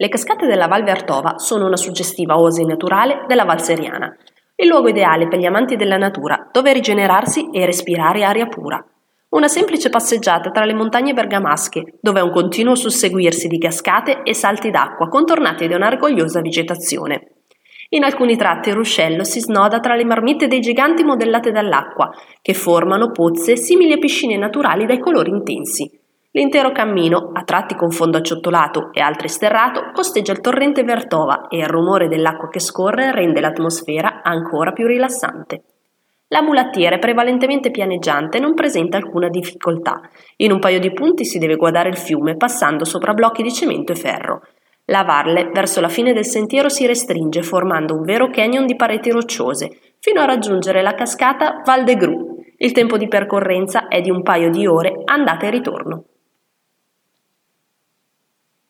Le cascate della Val Vertova sono una suggestiva oasi naturale della Val Seriana, il luogo ideale per gli amanti della natura, dove rigenerarsi e respirare aria pura. Una semplice passeggiata tra le montagne bergamasche, dove è un continuo susseguirsi di cascate e salti d'acqua contornati da una argogliosa vegetazione. In alcuni tratti il ruscello si snoda tra le marmitte dei giganti modellate dall'acqua, che formano pozze simili a piscine naturali dai colori intensi. L'intero cammino, a tratti con fondo acciottolato e altri sterrato, costeggia il torrente Vertova e il rumore dell'acqua che scorre rende l'atmosfera ancora più rilassante. La mulattiera è prevalentemente pianeggiante e non presenta alcuna difficoltà. In un paio di punti si deve guardare il fiume passando sopra blocchi di cemento e ferro. La valle, verso la fine del sentiero, si restringe formando un vero canyon di pareti rocciose, fino a raggiungere la cascata Val de Gru. Il tempo di percorrenza è di un paio di ore andata e ritorno.